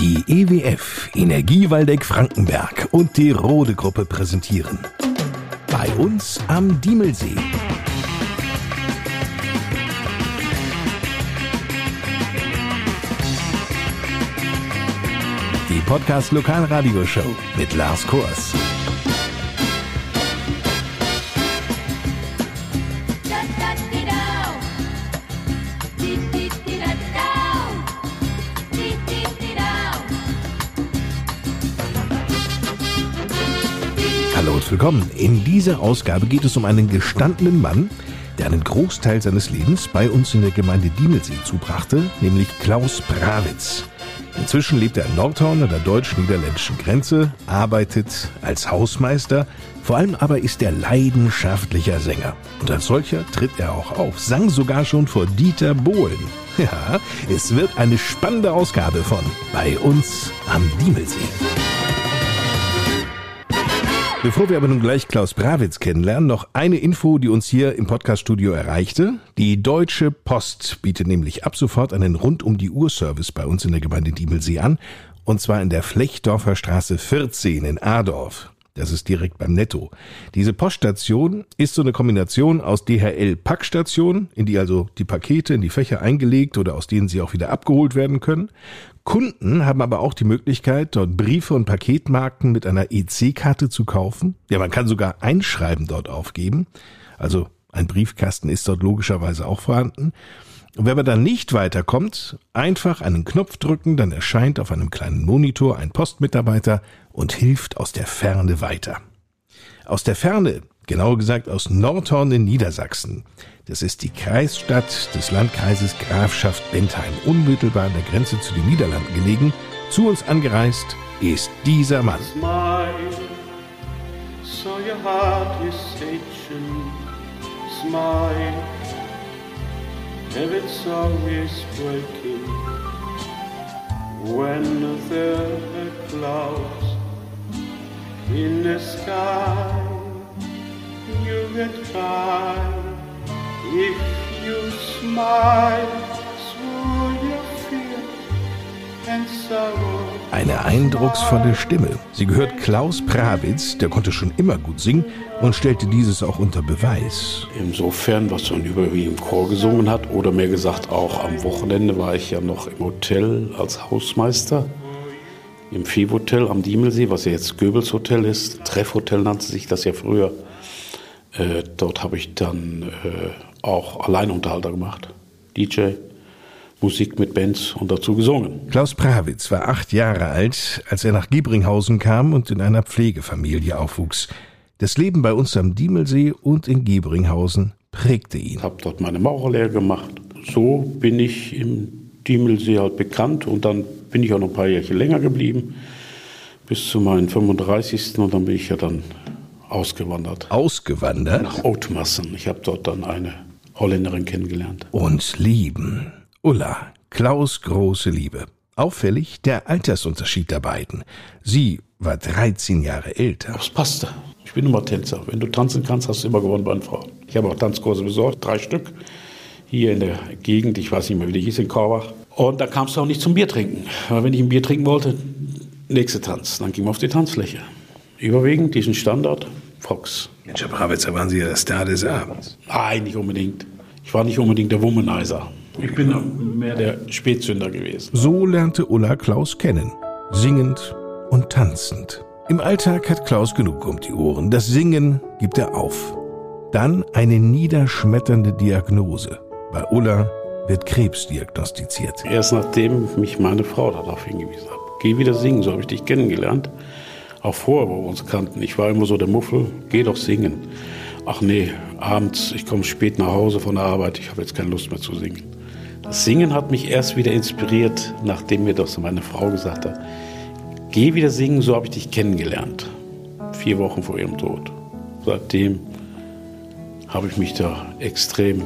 Die EWF Energiewaldeck Frankenberg und die Rode Gruppe präsentieren. Bei uns am Diemelsee. Die Podcast Lokalradioshow mit Lars Kors. Willkommen. In dieser Ausgabe geht es um einen gestandenen Mann, der einen Großteil seines Lebens bei uns in der Gemeinde Diemelsee zubrachte, nämlich Klaus Brawitz. Inzwischen lebt er in Nordhorn an der deutsch-niederländischen Grenze, arbeitet als Hausmeister, vor allem aber ist er leidenschaftlicher Sänger. Und als solcher tritt er auch auf, sang sogar schon vor Dieter Bohlen. Ja, es wird eine spannende Ausgabe von Bei uns am Diemelsee. Bevor wir aber nun gleich Klaus Brawitz kennenlernen, noch eine Info, die uns hier im Podcaststudio erreichte. Die Deutsche Post bietet nämlich ab sofort einen rund um die Uhr Service bei uns in der Gemeinde Diemelsee an. Und zwar in der Flechdorfer Straße 14 in Adorf. Das ist direkt beim Netto. Diese Poststation ist so eine Kombination aus DHL-Packstation, in die also die Pakete in die Fächer eingelegt oder aus denen sie auch wieder abgeholt werden können. Kunden haben aber auch die Möglichkeit, dort Briefe und Paketmarken mit einer EC-Karte zu kaufen. Ja, man kann sogar Einschreiben dort aufgeben. Also ein Briefkasten ist dort logischerweise auch vorhanden. Und wenn man dann nicht weiterkommt, einfach einen Knopf drücken, dann erscheint auf einem kleinen Monitor ein Postmitarbeiter und hilft aus der Ferne weiter. Aus der Ferne, genauer gesagt aus Nordhorn in Niedersachsen. Das ist die Kreisstadt des Landkreises Grafschaft Bentheim, unmittelbar an der Grenze zu den Niederlanden gelegen. Zu uns angereist ist dieser Mann. Smile, so your heart is if it's always breaking. When there are clouds in the sky. You get by if you smile Eine eindrucksvolle Stimme. Sie gehört Klaus Prawitz, der konnte schon immer gut singen und stellte dieses auch unter Beweis. Insofern, was man überwiegend im Chor gesungen hat, oder mehr gesagt auch am Wochenende war ich ja noch im Hotel als Hausmeister im Viehhotel am Diemelsee, was ja jetzt Goebbels Hotel ist. Treffhotel nannte sich das ja früher. Äh, dort habe ich dann äh, auch Alleinunterhalter gemacht. DJ, Musik mit Bands und dazu gesungen. Klaus Prawitz war acht Jahre alt, als er nach Giebringhausen kam und in einer Pflegefamilie aufwuchs. Das Leben bei uns am Diemelsee und in Giebringhausen prägte ihn. Ich habe dort meine Maurerlehre gemacht. So bin ich im Diemelsee halt bekannt und dann bin ich auch noch ein paar Jahre länger geblieben, bis zu meinen 35. und dann bin ich ja dann ausgewandert. Ausgewandert? Nach Ootmassen. Ich habe dort dann eine Holländerin kennengelernt. Und lieben. Ulla, Klaus große Liebe. Auffällig der Altersunterschied der beiden. Sie war 13 Jahre älter. Das passte. Ich bin immer Tänzer. Wenn du tanzen kannst, hast du immer gewonnen bei den Frauen. Ich habe auch Tanzkurse besorgt, drei Stück. Hier in der Gegend, ich weiß nicht mehr, wie die hieß, in Korbach. Und da kamst du auch nicht zum Bier trinken. Weil wenn ich ein Bier trinken wollte, nächste Tanz. Dann ging man auf die Tanzfläche. Überwiegend diesen Standard, Fox. Mensch, Herr Bravitzer, waren Sie ja der Star des Abends? Nein, nicht unbedingt. Ich war nicht unbedingt der Womanizer. Ich bin mehr der Spätzünder gewesen. So lernte Ulla Klaus kennen. Singend und tanzend. Im Alltag hat Klaus genug um die Ohren. Das Singen gibt er auf. Dann eine niederschmetternde Diagnose. Bei Ulla wird Krebs diagnostiziert. Erst nachdem mich meine Frau darauf hingewiesen hat. Geh wieder singen, so habe ich dich kennengelernt. Auch vorher, wo wir uns kannten. Ich war immer so der Muffel, geh doch singen. Ach nee, abends, ich komme spät nach Hause von der Arbeit, ich habe jetzt keine Lust mehr zu singen. Das Singen hat mich erst wieder inspiriert, nachdem mir das meine Frau gesagt hat. Geh wieder singen, so habe ich dich kennengelernt. Vier Wochen vor ihrem Tod. Seitdem habe ich mich da extrem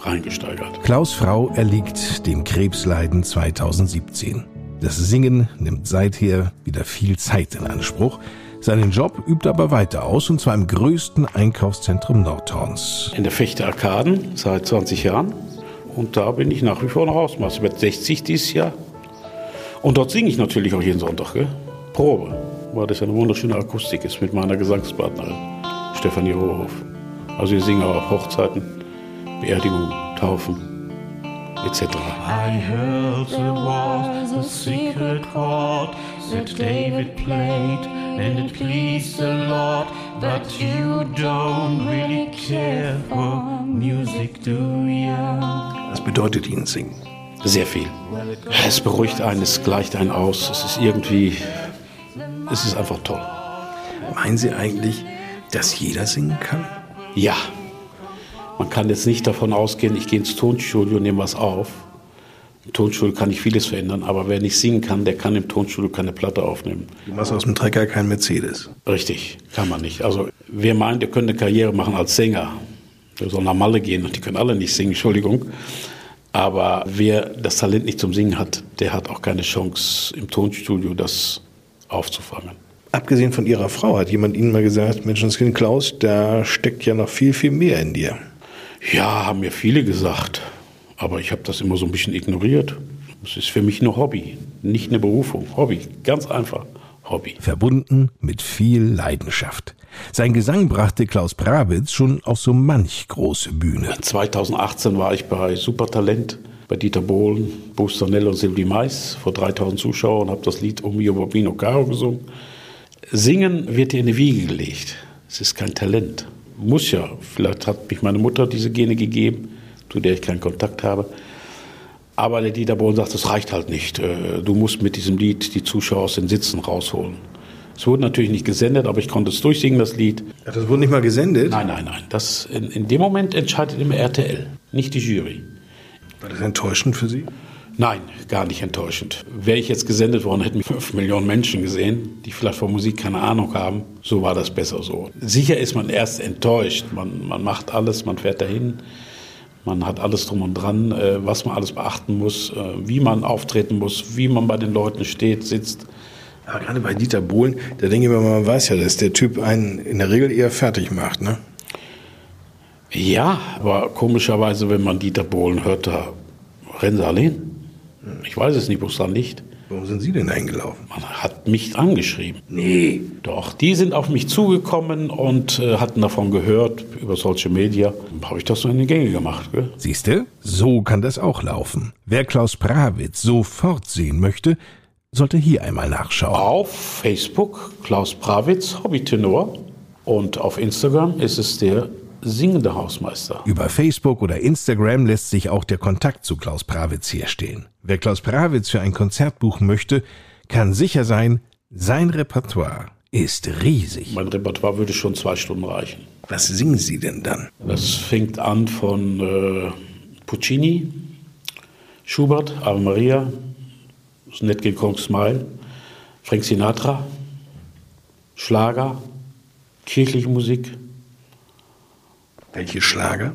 reingesteigert. Klaus Frau erliegt dem Krebsleiden 2017. Das Singen nimmt seither wieder viel Zeit in Anspruch. Seinen Job übt er aber weiter aus, und zwar im größten Einkaufszentrum Nordhorns. In der Fechte Arkaden seit 20 Jahren. Und da bin ich nach wie vor noch Hausmeister. Ich werde 60 dieses Jahr. Und dort singe ich natürlich auch jeden Sonntag, gell? Probe, weil das eine wunderschöne Akustik ist mit meiner Gesangspartnerin Stefanie Rohoff. Also wir singen auch auf Hochzeiten, Beerdigungen, Taufen etc. I heard there was a secret chord that David played and it pleased the Lord, but you don't really care for music, do you? Was bedeutet Ihnen Singen? Sehr viel. Es beruhigt einen, es gleicht einen aus, es ist irgendwie, es ist einfach toll. Meinen Sie eigentlich, dass jeder singen kann? Ja, man kann jetzt nicht davon ausgehen, ich gehe ins Tonstudio und nehme was auf. Im Tonstudio kann ich vieles verändern, aber wer nicht singen kann, der kann im Tonstudio keine Platte aufnehmen. Du machst aus dem Trecker kein Mercedes. Richtig, kann man nicht. Also wer meint, der könnte eine Karriere machen als Sänger, der soll nach Malle gehen und die können alle nicht singen, Entschuldigung. Aber wer das Talent nicht zum Singen hat, der hat auch keine Chance im Tonstudio das aufzufangen. Abgesehen von Ihrer Frau hat jemand Ihnen mal gesagt, Menschenskind Klaus, da steckt ja noch viel, viel mehr in dir. Ja, haben mir viele gesagt, aber ich habe das immer so ein bisschen ignoriert. Es ist für mich nur Hobby, nicht eine Berufung. Hobby, ganz einfach. Hobby. Verbunden mit viel Leidenschaft. Sein Gesang brachte Klaus Brawitz schon auf so manch große Bühne. 2018 war ich bei Supertalent bei Dieter Bohlen, Bustanell und Silvi Mais vor 3000 Zuschauern und habe das Lied O mio Bambino Caro gesungen. Singen wird dir in die Wiege gelegt. Es ist kein Talent. Muss ja. Vielleicht hat mich meine Mutter diese Gene gegeben, zu der ich keinen Kontakt habe. Aber der Dieter Bohlen sagt, das reicht halt nicht. Äh, Du musst mit diesem Lied die Zuschauer aus den Sitzen rausholen. Es wurde natürlich nicht gesendet, aber ich konnte es durchsingen, das Lied. Ja, das wurde nicht mal gesendet? Nein, nein, nein. Das, in, in dem Moment entscheidet immer RTL, nicht die Jury. War das enttäuschend für Sie? Nein, gar nicht enttäuschend. Wäre ich jetzt gesendet worden, hätten mich fünf Millionen Menschen gesehen, die vielleicht von Musik keine Ahnung haben. So war das besser so. Sicher ist man erst enttäuscht. Man, man macht alles, man fährt dahin. Man hat alles drum und dran, äh, was man alles beachten muss, äh, wie man auftreten muss, wie man bei den Leuten steht, sitzt. Aber gerade bei Dieter Bohlen, da denke ich mir, man weiß ja, dass der Typ einen in der Regel eher fertig macht, ne? Ja, aber komischerweise, wenn man Dieter Bohlen hört, da rennen sie alle hin. Ich weiß es nicht, wo es dann liegt. Warum sind Sie denn eingelaufen? Man hat mich angeschrieben. Nee. Doch, die sind auf mich zugekommen und äh, hatten davon gehört, über Social Media. Habe ich das so in die Gänge gemacht. Gell? Siehste, so kann das auch laufen. Wer Klaus Brawitz sofort sehen möchte, sollte hier einmal nachschauen. Auf Facebook Klaus Prawitz, Hobbytenor. Und auf Instagram ist es der singende Hausmeister. Über Facebook oder Instagram lässt sich auch der Kontakt zu Klaus Brawitz herstellen. Wer Klaus Brawitz für ein Konzert buchen möchte, kann sicher sein, sein Repertoire ist riesig. Mein Repertoire würde schon zwei Stunden reichen. Was singen Sie denn dann? Das fängt an von äh, Puccini, Schubert, Ave Maria, King Kong Smile, Frank Sinatra, Schlager, kirchliche Musik, Welche Schlager?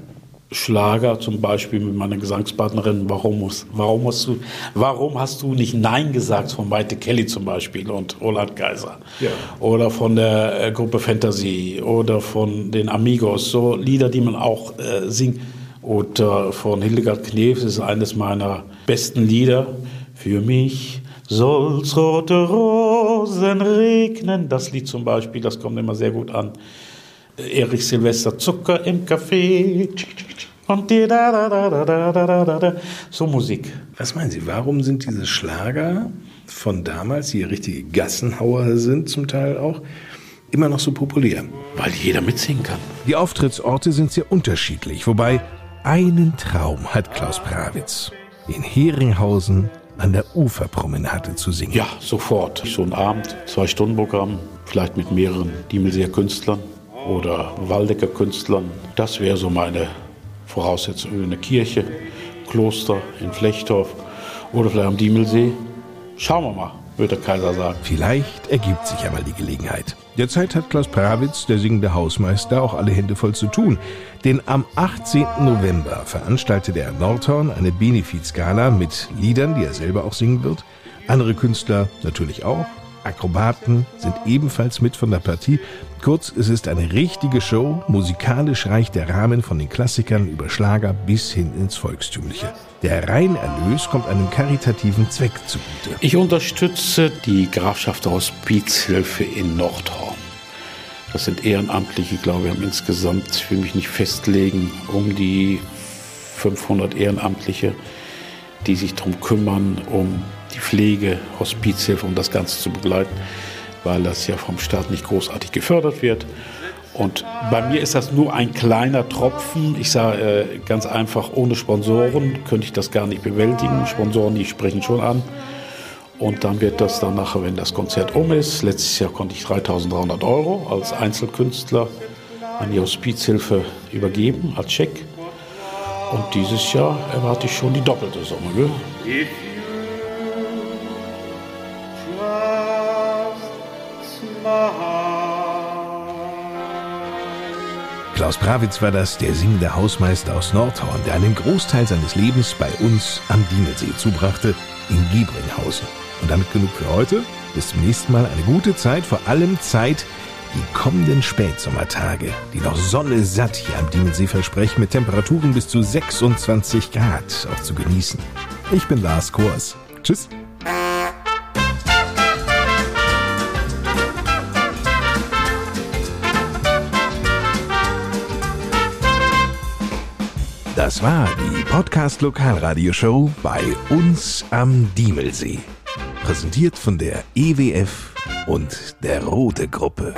Schlager zum Beispiel mit meiner Gesangspartnerin. Warum, muss, warum, hast du, warum hast du nicht Nein gesagt von Maite Kelly zum Beispiel und Roland Kaiser? Ja. Oder von der äh, Gruppe Fantasy oder von den Amigos. So Lieder, die man auch äh, singt. Oder von Hildegard Knef, das ist eines meiner besten Lieder. Für mich soll's rote Rosen regnen. Das Lied zum Beispiel, das kommt immer sehr gut an. Erich Silvester, Zucker im Kaffee. Und die da, da, da, da, da, da, da, da. So Musik. Was meinen Sie, warum sind diese Schlager von damals, die richtige Gassenhauer sind zum Teil auch, immer noch so populär? Weil jeder mitsingen kann. Die Auftrittsorte sind sehr unterschiedlich, wobei einen Traum hat Klaus Brawitz. In Heringhausen an der Uferpromenade zu singen. Ja, sofort. So ein Abend, zwei Stunden Programm, vielleicht mit mehreren Diemelseer Künstlern oder Waldecker Künstlern. Das wäre so meine Voraussetzung. Eine Kirche, Kloster in Flechtorf oder vielleicht am Diemelsee. Schauen wir mal, würde der Kaiser sagen. Vielleicht ergibt sich einmal die Gelegenheit. Derzeit hat Klaus Prawitz, der singende Hausmeister, auch alle Hände voll zu tun. Denn am 18. November veranstaltet er in Nordhorn eine Benefizgala mit Liedern, die er selber auch singen wird. Andere Künstler natürlich auch. Akrobaten sind ebenfalls mit von der Partie. Kurz, es ist eine richtige Show. Musikalisch reicht der Rahmen von den Klassikern über Schlager bis hin ins Volkstümliche. Der Reinerlös kommt einem karitativen Zweck zugute. Ich unterstütze die Grafschaft Hospizhilfe in Nordhorn. Das sind Ehrenamtliche, ich glaube, wir haben insgesamt, ich will mich nicht festlegen, um die 500 Ehrenamtliche, die sich darum kümmern, um die Pflege, Hospizhilfe, um das Ganze zu begleiten, weil das ja vom Staat nicht großartig gefördert wird. Und bei mir ist das nur ein kleiner Tropfen. Ich sage äh, ganz einfach, ohne Sponsoren könnte ich das gar nicht bewältigen. Sponsoren, die sprechen schon an. Und dann wird das dann nachher, wenn das Konzert um ist, letztes Jahr konnte ich 3.300 Euro als Einzelkünstler an die Hospizhilfe übergeben, als Scheck. Und dieses Jahr erwarte ich schon die doppelte Summe. Gell? Klaus Brawitz war das, der singende Hausmeister aus Nordhorn, der einen Großteil seines Lebens bei uns am Diemelsee zubrachte, in Giebringhausen. Und damit genug für heute. Bis zum nächsten Mal eine gute Zeit, vor allem Zeit, die kommenden Spätsommertage, die noch Sonne satt hier am Diemelsee versprechen, mit Temperaturen bis zu 26 Grad auch zu genießen. Ich bin Lars Kors. Tschüss. War die Podcast Lokalradioshow bei uns am Diemelsee. Präsentiert von der EWF und der Rote Gruppe.